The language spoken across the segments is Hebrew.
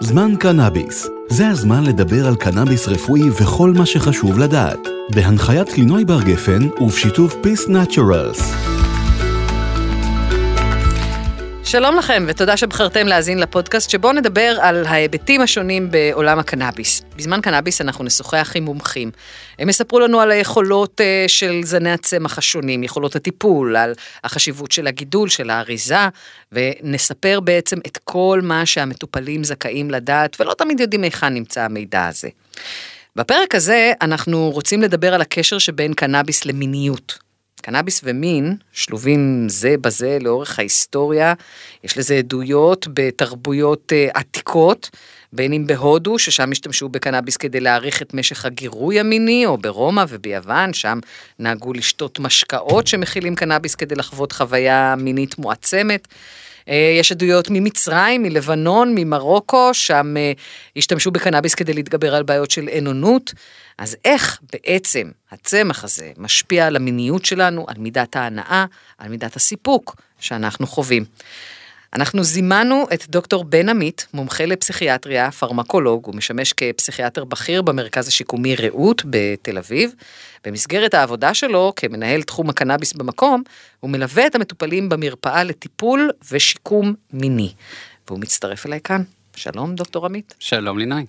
זמן קנאביס. זה הזמן לדבר על קנאביס רפואי וכל מה שחשוב לדעת. בהנחיית לינוי בר גפן ובשיתוף פיס נאצ'רלס. שלום לכם ותודה שבחרתם להאזין לפודקאסט שבו נדבר על ההיבטים השונים בעולם הקנאביס. בזמן קנאביס אנחנו נשוחח עם מומחים. הם יספרו לנו על היכולות אה, של זני הצמח השונים, יכולות הטיפול, על החשיבות של הגידול, של האריזה, ונספר בעצם את כל מה שהמטופלים זכאים לדעת, ולא תמיד יודעים היכן נמצא המידע הזה. בפרק הזה אנחנו רוצים לדבר על הקשר שבין קנאביס למיניות. קנאביס ומין שלובים זה בזה לאורך ההיסטוריה, יש לזה עדויות בתרבויות uh, עתיקות, בין אם בהודו, ששם השתמשו בקנאביס כדי להאריך את משך הגירוי המיני, או ברומא וביוון, שם נהגו לשתות משקאות שמכילים קנאביס כדי לחוות חוויה מינית מועצמת. אה, יש עדויות ממצרים, מלבנון, ממרוקו, שם אה, השתמשו בקנאביס כדי להתגבר על בעיות של אינונות. אז איך בעצם הצמח הזה משפיע על המיניות שלנו, על מידת ההנאה, על מידת הסיפוק שאנחנו חווים. אנחנו זימנו את דוקטור בן עמית, מומחה לפסיכיאטריה, פרמקולוג, הוא משמש כפסיכיאטר בכיר במרכז השיקומי רעות בתל אביב. במסגרת העבודה שלו כמנהל תחום הקנאביס במקום, הוא מלווה את המטופלים במרפאה לטיפול ושיקום מיני. והוא מצטרף אליי כאן. שלום, דוקטור עמית. שלום לינאי.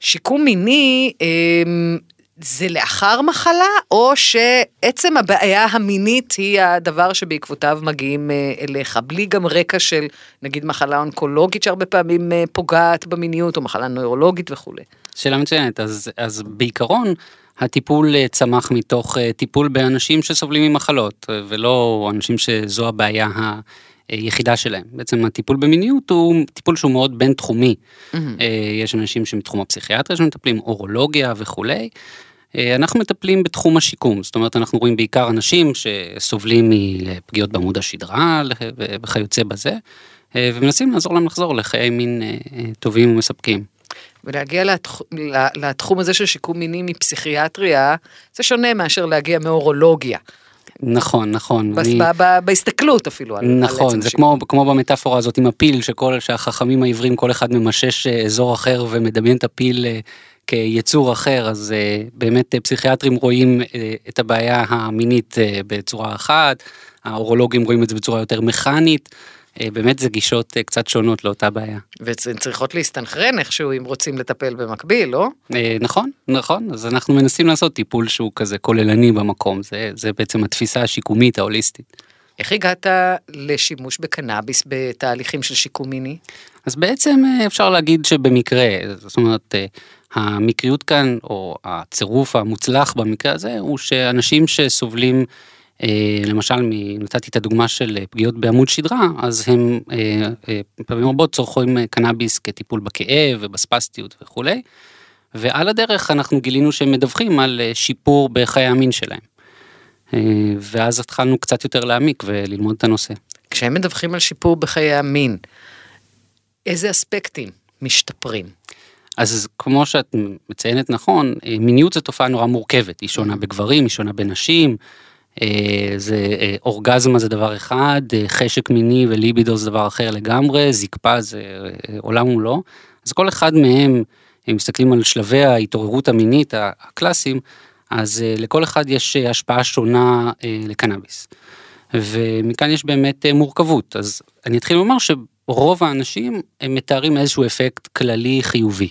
שיקום מיני אמ, זה לאחר מחלה, או שעצם הבעיה המינית היא הדבר שבעקבותיו מגיעים אה, אליך, בלי גם רקע של נגיד מחלה אונקולוגית שהרבה פעמים אה, פוגעת במיניות, או מחלה נוירולוגית וכולי. שאלה מצוינת, אז, אז בעיקרון הטיפול אה, צמח מתוך טיפול באנשים שסובלים ממחלות, ולא אנשים שזו הבעיה ה... יחידה שלהם. בעצם הטיפול במיניות הוא טיפול שהוא מאוד בין תחומי. Mm-hmm. יש אנשים שמתחום הפסיכיאטריה שמטפלים, אורולוגיה וכולי. אה, אנחנו מטפלים בתחום השיקום, זאת אומרת אנחנו רואים בעיקר אנשים שסובלים מפגיעות בעמוד השדרה וכיוצא בזה, אה, ומנסים לעזור להם לחזור לחיי מין טובים ומספקים. ולהגיע לתח... לתחום הזה של שיקום מיני מפסיכיאטריה, זה שונה מאשר להגיע מאורולוגיה. נכון, נכון. בס, אני... ב, ב, בהסתכלות אפילו. נכון, על זה כמו, כמו במטאפורה הזאת עם הפיל, שכל, שהחכמים העברים כל אחד ממשש אה, אזור אחר ומדמיין את הפיל אה, כיצור אחר, אז uh, באמת פסיכיאטרים רואים את הבעיה המינית בצורה אחת, האורולוגים רואים את זה בצורה יותר מכנית. באמת זה גישות קצת שונות לאותה בעיה. והן צריכות להסתנכרן איכשהו אם רוצים לטפל במקביל, לא? נכון, נכון, אז אנחנו מנסים לעשות טיפול שהוא כזה כוללני במקום, זה, זה בעצם התפיסה השיקומית ההוליסטית. איך הגעת לשימוש בקנאביס בתהליכים של שיקום מיני? אז בעצם אפשר להגיד שבמקרה, זאת אומרת, המקריות כאן, או הצירוף המוצלח במקרה הזה, הוא שאנשים שסובלים, אה, למשל, נתתי את הדוגמה של פגיעות בעמוד שדרה, אז הם אה, אה, פעמים רבות צורכים קנאביס כטיפול בכאב ובספסטיות וכולי, ועל הדרך אנחנו גילינו שהם מדווחים על שיפור בחיי המין שלהם. ואז התחלנו קצת יותר להעמיק וללמוד את הנושא. כשהם מדווחים על שיפור בחיי המין, איזה אספקטים משתפרים? אז כמו שאת מציינת נכון, אה, מיניות זו תופעה נורא מורכבת, היא שונה בגברים, היא שונה בנשים, אה, זה אה, אורגזמה זה דבר אחד, חשק מיני וליבידו זה דבר אחר לגמרי, זקפה זה עולם ומלואו, אז כל אחד מהם, אם מסתכלים על שלבי ההתעוררות המינית הקלאסיים, אז לכל אחד יש השפעה שונה לקנאביס. ומכאן יש באמת מורכבות, אז אני אתחיל לומר שרוב האנשים הם מתארים איזשהו אפקט כללי חיובי.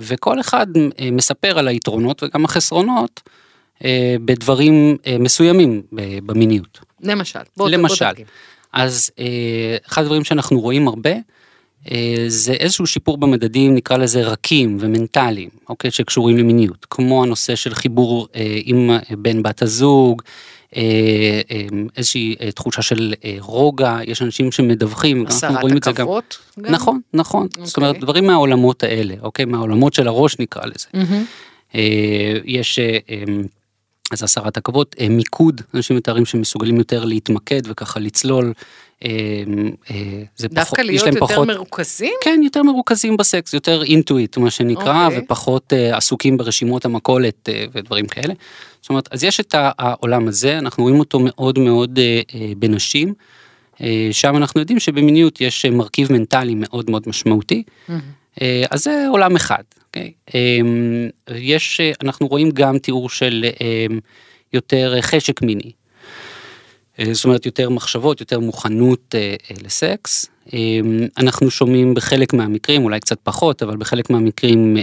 וכל אחד אה, מספר על היתרונות וגם החסרונות אה, בדברים אה, מסוימים במיניות. למשל, בוא למשל, בוא אז אחד הדברים שאנחנו רואים הרבה, זה איזשהו שיפור במדדים נקרא לזה רכים ומנטליים, אוקיי, שקשורים למיניות, כמו הנושא של חיבור עם בן בת הזוג, אה, אה, איזושהי אה, תחושה של רוגע, יש אנשים שמדווחים, אנחנו רואים את זה גם. הסרת גם? נכון, נכון, okay. זאת אומרת אוקיי. דברים מהעולמות האלה, אוקיי, מהעולמות של הראש נקרא לזה. Mm-hmm. יש אז הסרת עכבות, מיקוד, אנשים מתארים שמסוגלים יותר להתמקד וככה לצלול. זה דווקא פחות, להיות יותר פחות, מרוכזים? כן, יותר מרוכזים בסקס, יותר אינטואיט מה שנקרא, okay. אוקיי. ופחות עסוקים ברשימות המכולת ודברים כאלה. זאת אומרת, אז יש את העולם הזה, אנחנו רואים אותו מאוד מאוד אה, אה, בנשים, אה, שם אנחנו יודעים שבמיניות יש מרכיב מנטלי מאוד מאוד משמעותי, mm-hmm. אה, אז זה עולם אחד. אוקיי? יש, אנחנו רואים גם תיאור של יותר חשק מיני. זאת אומרת יותר מחשבות, יותר מוכנות לסקס. אנחנו שומעים בחלק מהמקרים, אולי קצת פחות, אבל בחלק מהמקרים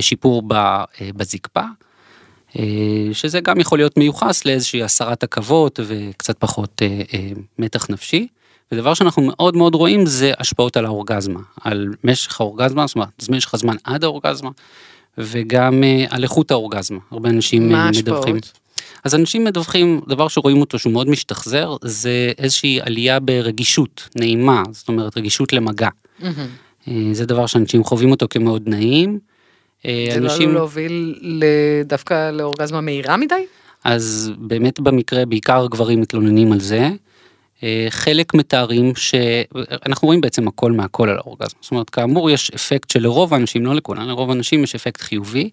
שיפור בזקפה. שזה גם יכול להיות מיוחס לאיזושהי הסרת עכבות וקצת פחות מתח נפשי. ודבר שאנחנו מאוד מאוד רואים זה השפעות על האורגזמה, על משך האורגזמה, זאת אומרת, משך הזמן עד האורגזמה, וגם uh, על איכות האורגזמה. הרבה אנשים מה uh, מדווחים. אז אנשים מדווחים, דבר שרואים אותו שהוא מאוד משתחזר, זה איזושהי עלייה ברגישות, נעימה, זאת אומרת רגישות למגע. Mm-hmm. זה דבר שאנשים חווים אותו כמאוד נעים. זה אנשים... לא עלול להוביל דווקא לאורגזמה מהירה מדי? אז באמת במקרה, בעיקר גברים מתלוננים על זה. אה, חלק מתארים שאנחנו רואים בעצם הכל מהכל על האורגזמה. זאת אומרת, כאמור יש אפקט שלרוב האנשים, לא לכולם, לרוב האנשים יש אפקט חיובי,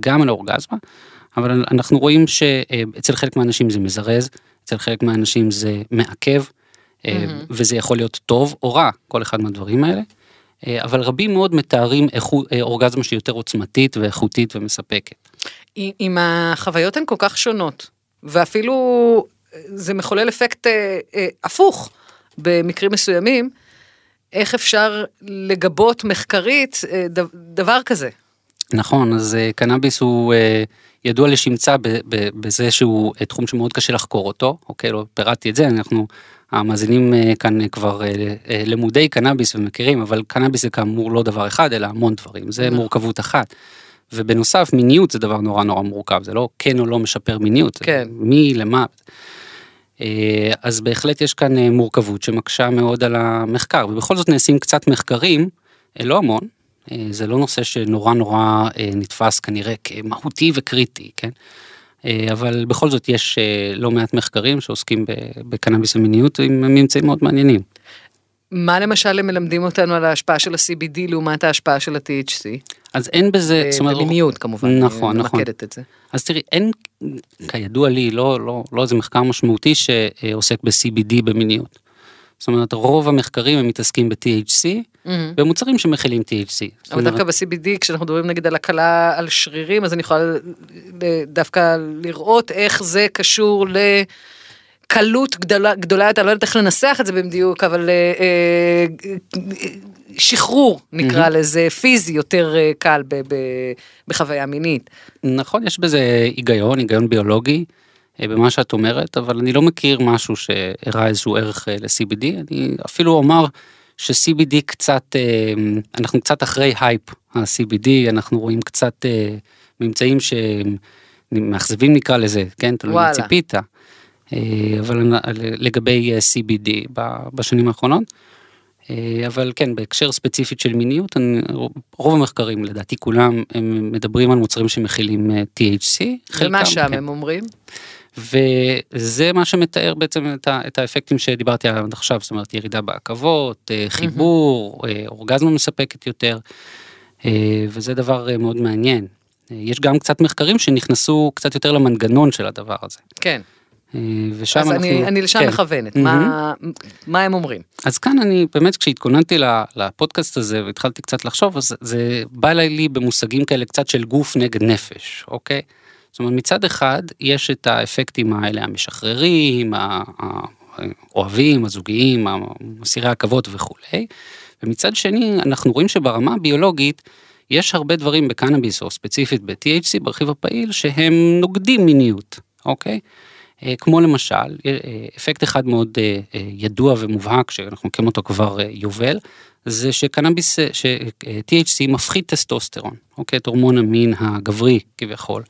גם על האורגזמה, אבל אנחנו רואים שאצל חלק מהאנשים זה מזרז, אצל חלק מהאנשים זה מעכב, mm-hmm. וזה יכול להיות טוב או רע, כל אחד מהדברים האלה. אה, אבל רבים מאוד מתארים אורגזמה שהיא יותר עוצמתית ואיכותית ומספקת. אם החוויות הן כל כך שונות, ואפילו זה מחולל אפקט אה, אה, הפוך במקרים מסוימים, איך אפשר לגבות מחקרית אה, דבר כזה? נכון, אז אה, קנאביס הוא אה, ידוע לשמצה ב, ב, בזה שהוא אה, תחום שמאוד קשה לחקור אותו, אוקיי, לא פירטתי את זה, אנחנו, המאזינים אה, כאן אה, כבר למודי קנאביס ומכירים, אבל קנאביס זה כאמור לא דבר אחד, אלא המון דברים, זה נכון. מורכבות אחת. ובנוסף מיניות זה דבר נורא נורא מורכב זה לא כן או לא משפר מיניות כן. מי למה אז בהחלט יש כאן אה, מורכבות שמקשה מאוד על המחקר ובכל זאת נעשים קצת מחקרים, אה, לא המון, זה לא נושא שנורא נורא נתפס כנראה כמהותי וקריטי, כן? אבל בכל זאת יש לא מעט מחקרים שעוסקים בקנאביס המיניות עם ממצאים מאוד מעניינים. מה למשל הם מלמדים אותנו על ההשפעה של ה-CBD לעומת ההשפעה של ה-THC? אז אין בזה, זאת אומרת, במיניות כמובן, נכון, נכון, את זה. אז תראי, אין, כידוע לי, לא, לא, לא איזה מחקר משמעותי שעוסק ב-CBD במיניות. זאת אומרת, רוב המחקרים הם מתעסקים ב-THC, mm-hmm. במוצרים שמכילים THC. אבל דווקא ב-CBD, כשאנחנו מדברים נגיד על הקלה על שרירים, אז אני יכולה דווקא לראות איך זה קשור ל... קלות גדולה, גדולה יותר, לא יודעת איך לנסח את זה במדיוק, אבל אה, אה, שחרור נקרא mm-hmm. לזה, פיזי יותר אה, קל ב, ב, בחוויה מינית. נכון, יש בזה היגיון, היגיון ביולוגי. אה, במה שאת אומרת, אבל אני לא מכיר משהו שהראה איזשהו ערך אה, ל-CBD, אני אפילו אומר ש-CBD קצת, אנחנו קצת אחרי הייפ ה-CBD, אנחנו רואים קצת ממצאים שמאכזבים נקרא לזה, כן, תלוי מה ציפית. אה, אבל לגבי אה, CBD בשנים האחרונות. אה, אבל כן בהקשר ספציפית של מיניות אני, רוב המחקרים לדעתי כולם הם מדברים על מוצרים שמכילים THC. ומה שם כן. הם אומרים? וזה מה שמתאר בעצם את, ה, את האפקטים שדיברתי עליו עד עכשיו זאת אומרת ירידה בעכבות חיבור mm-hmm. אורגזמה מספקת יותר וזה דבר מאוד מעניין. יש גם קצת מחקרים שנכנסו קצת יותר למנגנון של הדבר הזה. כן. אה, ושם אז אנחנו... אני, אני לשם כן. מכוונת, mm-hmm. מה, מה הם אומרים? אז כאן אני באמת כשהתכוננתי לפודקאסט הזה והתחלתי קצת לחשוב, אז זה בא אליי לי במושגים כאלה קצת של גוף נגד נפש, אוקיי? זאת אומרת מצד אחד יש את האפקטים האלה המשחררים, האוהבים, הזוגיים, מסירי עכבות וכולי, ומצד שני אנחנו רואים שברמה הביולוגית יש הרבה דברים בקנאביס או ספציפית ב-THC ברכיב הפעיל שהם נוגדים מיניות, אוקיי? אה, כמו למשל, אה, אפקט אחד מאוד אה, ידוע ומובהק שאנחנו מכירים אותו כבר יובל, זה שקנאביס, ש-THC מפחית טסטוסטרון, אוקיי, את הורמון המין הגברי כביכול.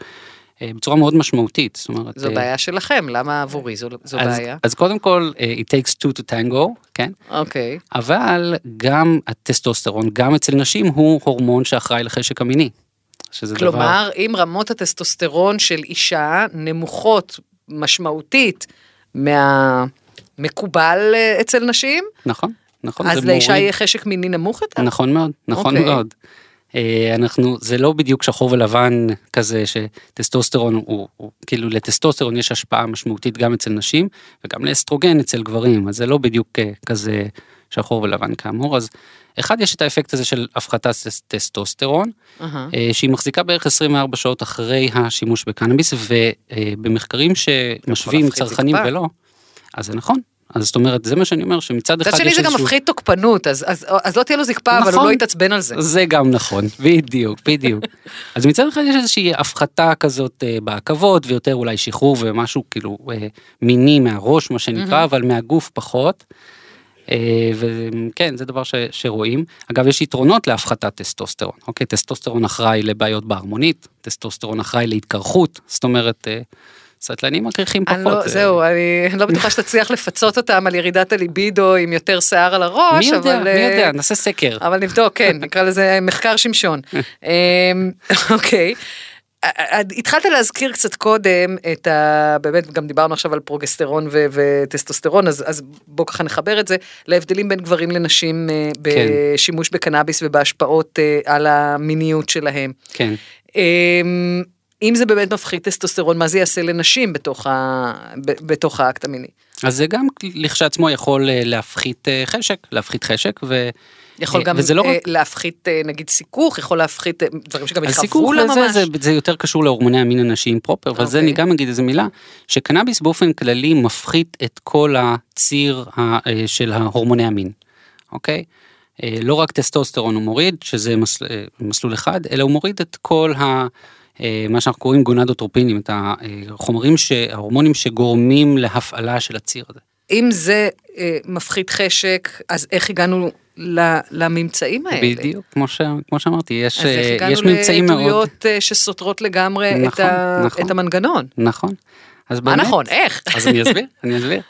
בצורה מאוד משמעותית, זאת אומרת... זו בעיה שלכם, למה עבורי זו, זו אז, בעיה? אז קודם כל, it takes two to tango, כן? אוקיי. Okay. אבל גם הטסטוסטרון, גם אצל נשים, הוא הורמון שאחראי לחשק המיני. כלומר, דבר... אם רמות הטסטוסטרון של אישה נמוכות משמעותית מהמקובל אה, אצל נשים. נכון, נכון. אז לאישה יהיה חשק מיני נמוך יותר? נכון מאוד, נכון okay. אוקיי. מאוד. אה, אנחנו זה לא בדיוק שחור ולבן כזה שטסטוסטרון הוא, הוא כאילו לטסטוסטרון יש השפעה משמעותית גם אצל נשים וגם לאסטרוגן אצל גברים אז זה לא בדיוק אה, כזה שחור ולבן כאמור, אז אחד יש את האפקט הזה של הפחתת טסטוסטרון. אה, שהיא מחזיקה בערך 24 שעות אחרי השימוש בקנאביס, ובמחקרים שמשווים להפחית צרכנים. ולא, אז זה נכון. אז זאת אומרת, זה מה שאני אומר, שמצד אחד מצד יש שני זה גם איזשהו... מפחית תוקפנות, אז- אז אז לא תהיה לו זקפה, אבל הוא נכון. לא יתעצבן על זה. זה גם נכון, בדיוק, בדיוק. אז מצד אחד יש איזושהי הפחתה כזאת אה, בעכבות, ויותר אולי שחרור ומשהו כאילו אה, מיני מהראש, מה שנקרא, אבל מהגוף פחות. אה, וכן, זה דבר ש, שרואים. אגב, יש יתרונות להפחתת טסטוסטרון. אוקיי, טסטוסטרון אחראי לבעיות בערמונית, טסטוסטרון אחראי להתקרחות, זאת אומרת, אה, סטלנים מקריחים פחות. אני לא, זהו, אני לא בטוחה שתצליח לפצות אותם על ירידת הליבידו עם יותר שיער על הראש, מי יודע, אבל... מי יודע, נעשה סקר. אבל נבדוק, כן, נקרא לזה מחקר שמשון. אוקיי. א- א- התחלת להזכיר קצת קודם את ה... באמת, גם דיברנו עכשיו על פרוגסטרון ו- וטסטוסטרון, אז, אז בואו ככה נחבר את זה להבדלים בין גברים לנשים אה, כן. בשימוש בקנאביס ובהשפעות אה, על המיניות שלהם. כן. אמ, אם זה באמת מפחית טסטוסטרון, מה זה יעשה לנשים בתוך, ה... בתוך האקט המיני? אז זה גם לכשעצמו יכול אה, להפחית אה, חשק, להפחית חשק, ו... יכול אה, גם וזה לא רק... להפחית נגיד סיכוך, יכול להפחית דברים שגם סיכוך לה ממש. זה, זה יותר קשור להורמוני המין הנשיים proper, אבל זה אוקיי. אני גם אגיד איזה מילה, שקנאביס באופן כללי מפחית את כל הציר ה- של ההורמוני המין, אוקיי? אה, לא רק טסטוסטרון הוא מוריד, שזה מסל, מסלול אחד, אלא הוא מוריד את כל ה... אה, מה שאנחנו קוראים גונדוטרופינים, את החומרים, ההורמונים שגורמים להפעלה של הציר הזה. אם זה אה, מפחית חשק, אז איך הגענו לממצאים האלה? בדיוק, כמו, ש... כמו שאמרתי, יש, אז איך אה, הגענו יש ממצאים מאוד... לעדויות אה, שסותרות לגמרי את, נכון, ה... נכון. את המנגנון? נכון. אז מה באמת, נכון? איך? אז אני אסביר, אני אסביר.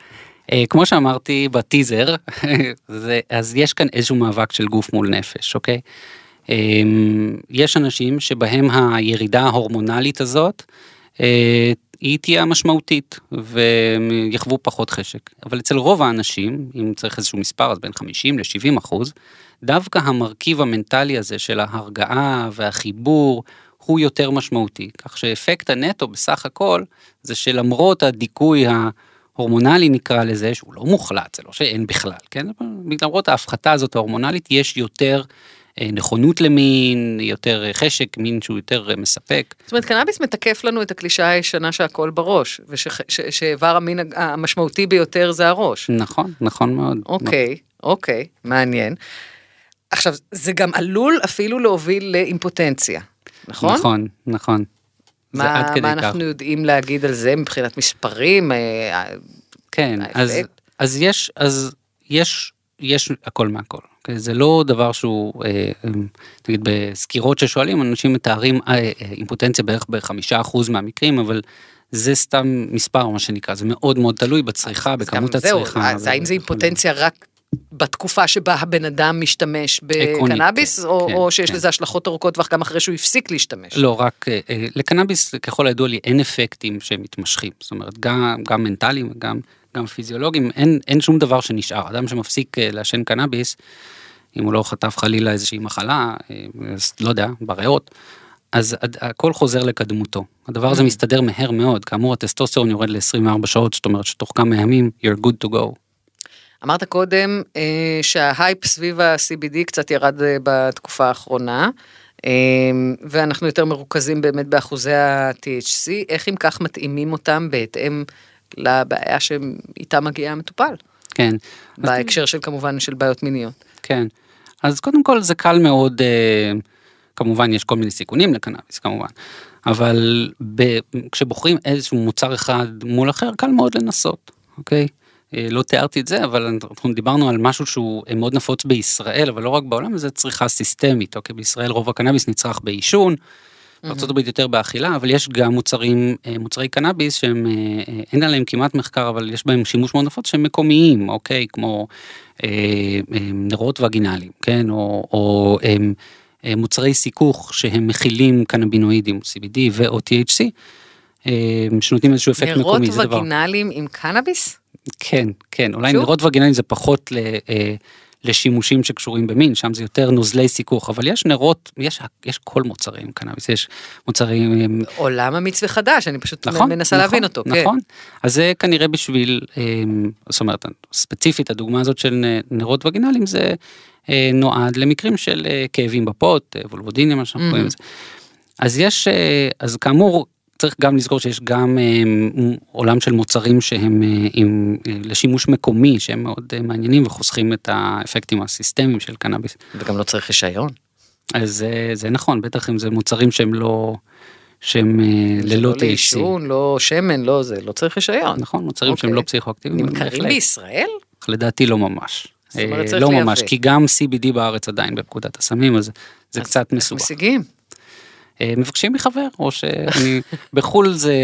אה, כמו שאמרתי בטיזר, זה, אז יש כאן איזשהו מאבק של גוף מול נפש, אוקיי? אה, יש אנשים שבהם הירידה ההורמונלית הזאת, אה, היא תהיה המשמעותית והם יחוו פחות חשק. אבל אצל רוב האנשים, אם צריך איזשהו מספר, אז בין 50 ל-70 אחוז, דווקא המרכיב המנטלי הזה של ההרגעה והחיבור הוא יותר משמעותי. כך שאפקט הנטו בסך הכל זה שלמרות הדיכוי ההורמונלי נקרא לזה, שהוא לא מוחלט, זה לא שאין בכלל, כן? למרות ההפחתה הזאת ההורמונלית יש יותר נכונות למין, יותר אה, חשק, מין שהוא יותר אה, מספק. זאת אומרת, קנאביס מתקף לנו את הקלישאה הישנה שהכל בראש, ושאיבר המין המשמעותי ביותר זה הראש. נכון, נכון מאוד. אוקיי, אוקיי, מעניין. עכשיו, זה גם עלול אפילו להוביל לאימפוטנציה, נכון? נכון, נכון. מה, מה כך. אנחנו יודעים להגיד על זה מבחינת מספרים? אה, כן, אז? אז יש, אז יש, יש הכל מהכל. אוקיי? זה לא דבר שהוא, אה, אה, נגיד בסקירות ששואלים, אנשים מתארים אה, אה, אימפוטנציה בערך בחמישה אחוז מהמקרים, אבל זה סתם מספר, מה שנקרא, זה מאוד מאוד תלוי בצריכה, בכמות גם זהו, הצריכה. אז האם זה אימפוטנציה רק בתקופה שבה הבן אדם משתמש בקנאביס, כן, או, כן, או שיש כן. לזה השלכות ארוכות טווח גם אחרי שהוא הפסיק להשתמש? לא, רק אה, אה, לקנאביס, ככל הידוע לי, אין אפקטים שמתמשכים. זאת אומרת, גם, גם מנטליים, גם, גם פיזיולוגיים, אין, אין שום דבר שנשאר. אדם שמפסיק אה, לעשן קנאביס, אם הוא לא חטף חלילה איזושהי מחלה, אה, לא יודע, בריאות, אז הכל חוזר לקדמותו. הדבר הזה מסתדר מהר מאוד. כאמור, הטסטוסטרון יורד ל-24 שעות, זאת אומרת שתוך כמה ימים, you're good to go. אמרת קודם אה, שההייפ סביב ה-CBD קצת ירד אה, בתקופה האחרונה, אה, ואנחנו יותר מרוכזים באמת באחוזי ה-THC, איך אם כך מתאימים אותם בהתאם לבעיה שאיתה מגיע המטופל, כן. אז בהקשר של כמובן של בעיות מיניות. כן. אז קודם כל זה קל מאוד, אה, כמובן יש כל מיני סיכונים לקנאביס כמובן, אבל ב, כשבוחרים איזשהו מוצר אחד מול אחר, קל מאוד לנסות, אוקיי? אה, לא תיארתי את זה, אבל אנחנו דיברנו על משהו שהוא אה, מאוד נפוץ בישראל, אבל לא רק בעולם, וזה צריכה סיסטמית, אוקיי? בישראל רוב הקנאביס נצרך בעישון, בארה"ב יותר באכילה, אבל יש גם מוצרים, אה, מוצרי קנאביס שהם, אה, אה, אין עליהם כמעט מחקר, אבל יש בהם שימוש מאוד נפוץ שהם מקומיים, אוקיי? כמו אה, אה, נרות וגינליים, כן? או, או אה, אה, מוצרי סיכוך שהם מכילים קנבינואידים, CBD ו/או THC, אה, שנותנים איזשהו אפקט נרות מקומי, זה דבר. וגינליים עם קנאביס? כן, כן, אולי שוב? נרות וגינליים זה פחות ל, אה, לשימושים שקשורים במין, שם זה יותר נוזלי סיכוך, אבל יש נרות, יש, יש כל מוצרים קנאביס, יש מוצרים... עולם אמיץ וחדש, אני פשוט נכון, מנסה נכון, להבין אותו. כן. נכון, אז זה כנראה בשביל, אמ, זאת אומרת, ספציפית הדוגמה הזאת של נרות וגינליים זה אה, נועד למקרים של אה, כאבים בפות, אה, וולבודיניה, מה שאנחנו. קוראים לזה. אז יש, אה, אז כאמור, צריך גם לזכור שיש גם אה, עולם של מוצרים שהם אה, עם, אה, לשימוש מקומי, שהם מאוד מעניינים וחוסכים את האפקטים הסיסטמיים של קנאביס. וגם לא צריך רישיון. אז אה, זה נכון, בטח אם זה מוצרים שהם לא, שהם זה ללא לא THC. לעישון, לא שמן, לא זה, לא צריך רישיון. נכון, מוצרים שהם אוקיי. לא פסיכואקטיביים. נמכרים. בישראל? לדעתי לא ממש. לא. ממש, כי גם CBD בארץ עדיין בפקודת הסמים, אז זה קצת מסובך. משיגים? אה, מבקשים מחבר, או שאני, בחו"ל זה,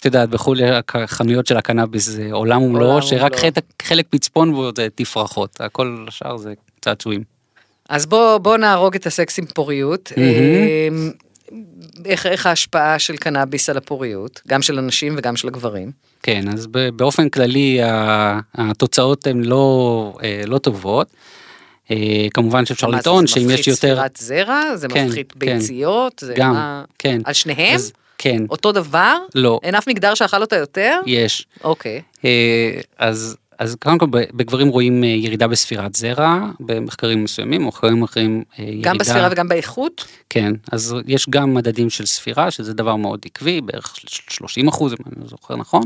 את יודעת, בחו"ל החנויות של הקנאביס זה עולם ומלואו, שרק ומלואו. חלק- חלק פצפון בו זה תפרחות, הכל השאר זה צעצועים. אז בוא, בוא נהרוג את הסקס עם פוריות. אמ, איך, איך ההשפעה של קנאביס על הפוריות, גם של הנשים וגם של הגברים? כן, אז באופן כללי התוצאות הן לא, אה, לא טובות. אה, כמובן שאפשר זה, לטעון זה שאם יש מפחית יותר, ספירת זרע? זה כן, מפחית כן. ביציות? זה גם, מה... כן. על שניהם? אז- כן, אותו דבר? לא, אין אף מגדר שאכל אותה יותר? יש. אוקיי. אה, אז אז קודם כל בגברים רואים אה, ירידה בספירת זרע במחקרים מסוימים, מחקרים אחרים אה, ירידה. גם בספירה וגם באיכות? כן, אז יש גם מדדים של ספירה, שזה דבר מאוד עקבי, בערך 30 אחוז, אם אני לא זוכר נכון,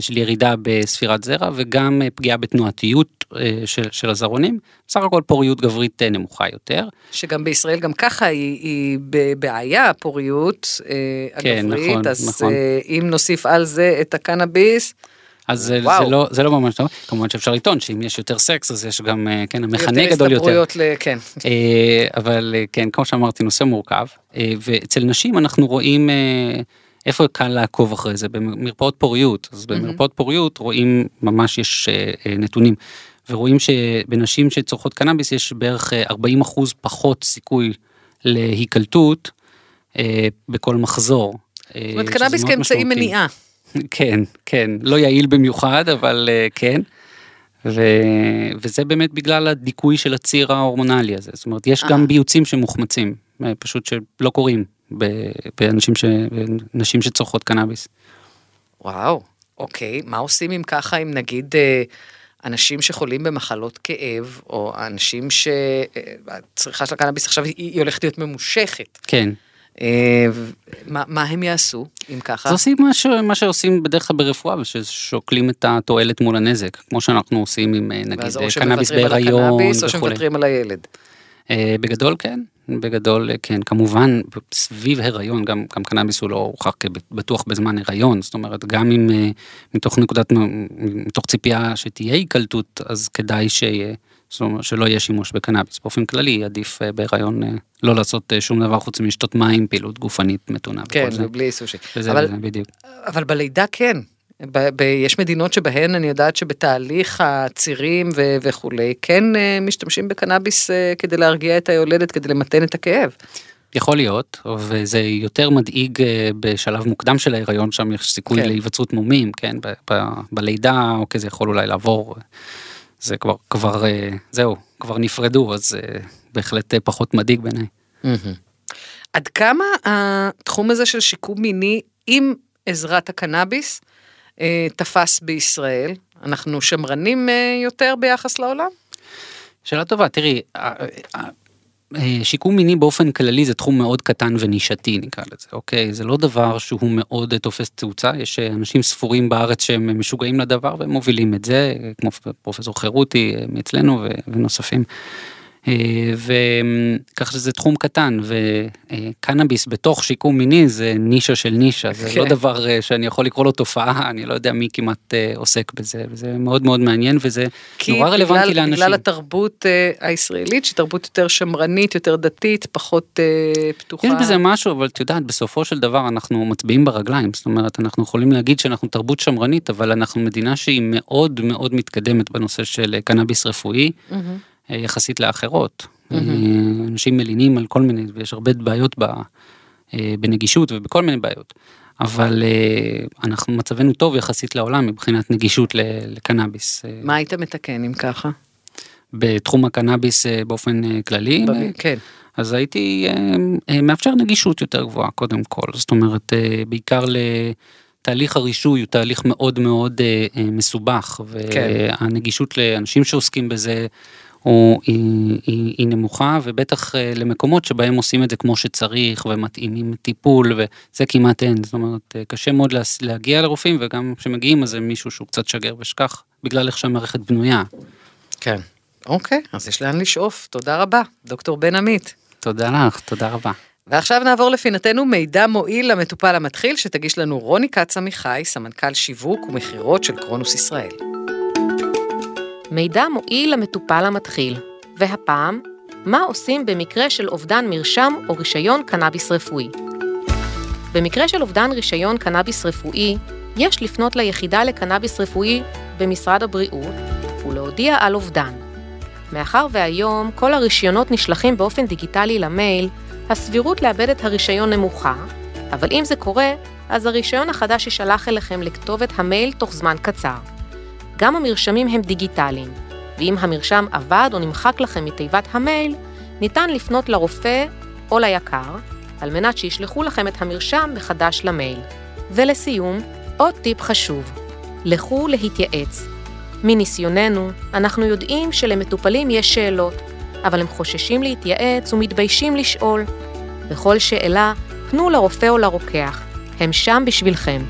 של ירידה בספירת זרע, וגם אה, פגיעה בתנועתיות אה, של, של הזרעונים. בסך הכל פוריות גברית אה, נמוכה יותר. שגם בישראל גם ככה היא, היא בבעיה, הפוריות אה, כן, הגברית, נכון, אז נכון. אה, אם נוסיף על זה את הקנאביס, אז זה, וואו. זה, לא, זה לא ממש טוב, כמובן שאפשר לטעון שאם יש יותר סקס אז יש גם, אה, כן, המכנה יותר גדול יותר. הסתברויות ל... כן. אה, אבל אה, כן, כמו שאמרתי, נושא מורכב. אה, ואצל נשים אנחנו רואים אה, איפה קל לעקוב אחרי זה, במרפאות פוריות. אז במרפאות פוריות רואים, ממש יש אה, אה, נתונים, ורואים שבנשים שצורכות קנאביס יש בערך אה, 40 אחוז פחות סיכוי להיקלטות אה, בכל מחזור. אה, זאת אומרת, קנאביס כאמצעי מניעה. כן, כן, לא יעיל במיוחד, אבל אה, כן. ו... וזה באמת בגלל הדיכוי של הציר ההורמונלי הזה, זאת אומרת, יש אה. גם ביוצים שמוחמצים, אה, פשוט שלא קורים באנשים ש... נשים שצורכות קנאביס. וואו, אוקיי, מה עושים אם ככה, אם נגיד אה, אנשים שחולים במחלות כאב, או אנשים שהצריכה של הקנאביס עכשיו היא, היא הולכת להיות ממושכת, כן, אה, מה, מה הם יעשו אם ככה? אז עושים מה, ש... מה שעושים בדרך כלל ברפואה, ששוקלים את התועלת מול הנזק, כמו שאנחנו עושים עם אה, נגיד ואז אה, או קנאביס שמוותרים על בהיריון הקנאביס, או וכולי. שמוותרים על הילד. אה, בגדול כן, בגדול אה, כן, כמובן סביב הריון גם, גם קנאביס הוא לא הוכח כבטוח בזמן הריון, זאת אומרת גם אם אה, מתוך נקודת, מתוך ציפייה שתהיה היקלטות אז כדאי שיהיה, זאת אומרת שלא יהיה שימוש בקנאביס, באופן כללי עדיף אה, בהיריון אה, לא לעשות שום דבר חוץ מלשתות מים, פעילות גופנית מתונה כן, ובלי סושי. וזה, אבל, וזה בדיוק, אבל בלידה כן. ב- ב- יש מדינות שבהן אני יודעת שבתהליך הצירים ו- וכולי, כן אה, משתמשים בקנאביס אה, כדי להרגיע את היולדת, כדי למתן את הכאב. יכול להיות, וזה יותר מדאיג אה, בשלב מוקדם של ההיריון, שם יש סיכוי כן. להיווצרות מומים, כן, ב- ב- בלידה, אוקיי, זה יכול אולי לעבור, זה כבר, כבר, זהו, כבר נפרדו, אז אה, בהחלט פחות מדאיג בעיניי. עד כמה התחום הזה של שיקום מיני עם עזרת הקנאביס תפס בישראל? אנחנו שמרנים אה, יותר ביחס לעולם? שאלה טובה, תראי, אה, אה, אה, שיקום מיני באופן כללי זה תחום מאוד קטן ונישתי נקרא לזה, אוקיי? זה לא דבר שהוא מאוד אה, תופס תאוצה, יש אה, אנשים ספורים בארץ שהם משוגעים לדבר והם מובילים את זה, אה, כמו פרופסור חירותי אה, מאצלנו ונוספים. אה, וכך שזה תחום קטן וקנאביס בתוך שיקום מיני זה נישה של נישה זה כן. לא דבר אה, שאני יכול לקרוא לו תופעה אני לא יודע מי כמעט אה, עוסק בזה וזה מאוד מאוד מעניין וזה נורא רלוונטי בגלל, לאנשים. בגלל התרבות הישראלית, שהיא תרבות יותר שמרנית, יותר דתית, פחות פתוחה. יש בזה משהו אבל את יודעת בסופו של דבר אנחנו מצביעים ברגליים זאת אומרת אנחנו יכולים להגיד שאנחנו תרבות שמרנית אבל אנחנו מדינה שהיא מאוד מאוד מתקדמת בנושא של קנאביס רפואי מהמם. אה, יחסית לאחרות. אה, אנשים מלינים על כל מיני ויש הרבה בעיות ב, אה, בנגישות ובכל מיני בעיות. אבל אנחנו מצבנו טוב יחסית לעולם מבחינת נגישות לקנאביס. מה היית מתקן אם ככה? בתחום הקנאביס באופן כללי. כן. אז הייתי מאפשר נגישות יותר גבוהה קודם כל, זאת אומרת בעיקר לתהליך הרישוי הוא תהליך מאוד מאוד מסובך, כן. והנגישות לאנשים שעוסקים בזה הוא, היא, היא, היא נמוכה ובטח אה, למקומות שבהם עושים את זה כמו שצריך ומתאימים טיפול וזה כמעט אין זאת אומרת אה, קשה מאוד להגיע לרופאים וגם כשמגיעים אז זה מישהו שהוא קצת שגר ושכח בגלל איך שהמערכת בנויה. כן אוקיי אז יש לאן לשאוף תודה רבה דוקטור בן עמית. תודה לך תודה רבה. ועכשיו נעבור לפינתנו מידע מועיל למטופל המתחיל שתגיש לנו רוני כץ עמיחי סמנכ"ל שיווק ומכירות של קרונוס ישראל. מידע מועיל למטופל המתחיל, והפעם, מה עושים במקרה של אובדן מרשם או רישיון קנאביס רפואי. במקרה של אובדן רישיון קנאביס רפואי, יש לפנות ליחידה לקנאביס רפואי במשרד הבריאות ולהודיע על אובדן. מאחר והיום כל הרישיונות נשלחים באופן דיגיטלי למייל, הסבירות לאבד את הרישיון נמוכה, אבל אם זה קורה, אז הרישיון החדש יישלח אליכם לכתובת המייל תוך זמן קצר. גם המרשמים הם דיגיטליים, ואם המרשם אבד או נמחק לכם מתיבת המייל, ניתן לפנות לרופא או ליקר, על מנת שישלחו לכם את המרשם מחדש למייל. ולסיום, עוד טיפ חשוב, לכו להתייעץ. מניסיוננו, אנחנו יודעים שלמטופלים יש שאלות, אבל הם חוששים להתייעץ ומתביישים לשאול. בכל שאלה, פנו לרופא או לרוקח, הם שם בשבילכם.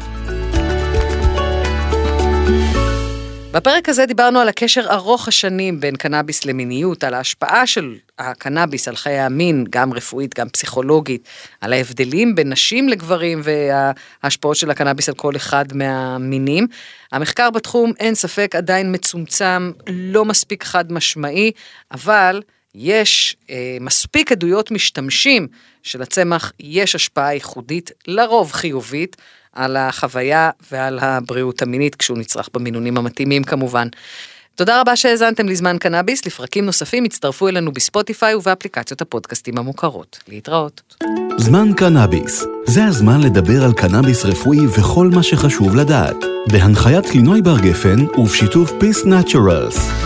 בפרק הזה דיברנו על הקשר ארוך השנים בין קנאביס למיניות, על ההשפעה של הקנאביס על חיי המין, גם רפואית, גם פסיכולוגית, על ההבדלים בין נשים לגברים וההשפעות של הקנאביס על כל אחד מהמינים. המחקר בתחום, אין ספק, עדיין מצומצם, לא מספיק חד משמעי, אבל יש אה, מספיק עדויות משתמשים שלצמח יש השפעה ייחודית, לרוב חיובית, על החוויה ועל הבריאות המינית כשהוא נצרך במינונים המתאימים כמובן. תודה רבה שהאזנתם לזמן קנאביס, לפרקים נוספים הצטרפו אלינו בספוטיפיי ובאפליקציות הפודקאסטים המוכרות. להתראות. זמן קנאביס, זה הזמן לדבר על קנאביס רפואי וכל מה שחשוב לדעת. בהנחיית לינוי בר גפן ובשיתוף Peace Naturals.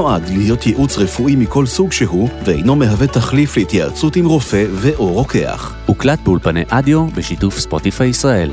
נועד להיות ייעוץ רפואי מכל סוג שהוא, ואינו מהווה תחליף להתייעצות עם רופא ו/או רוקח. הוקלט באולפני אדיו בשיתוף ספוטיפיי ישראל.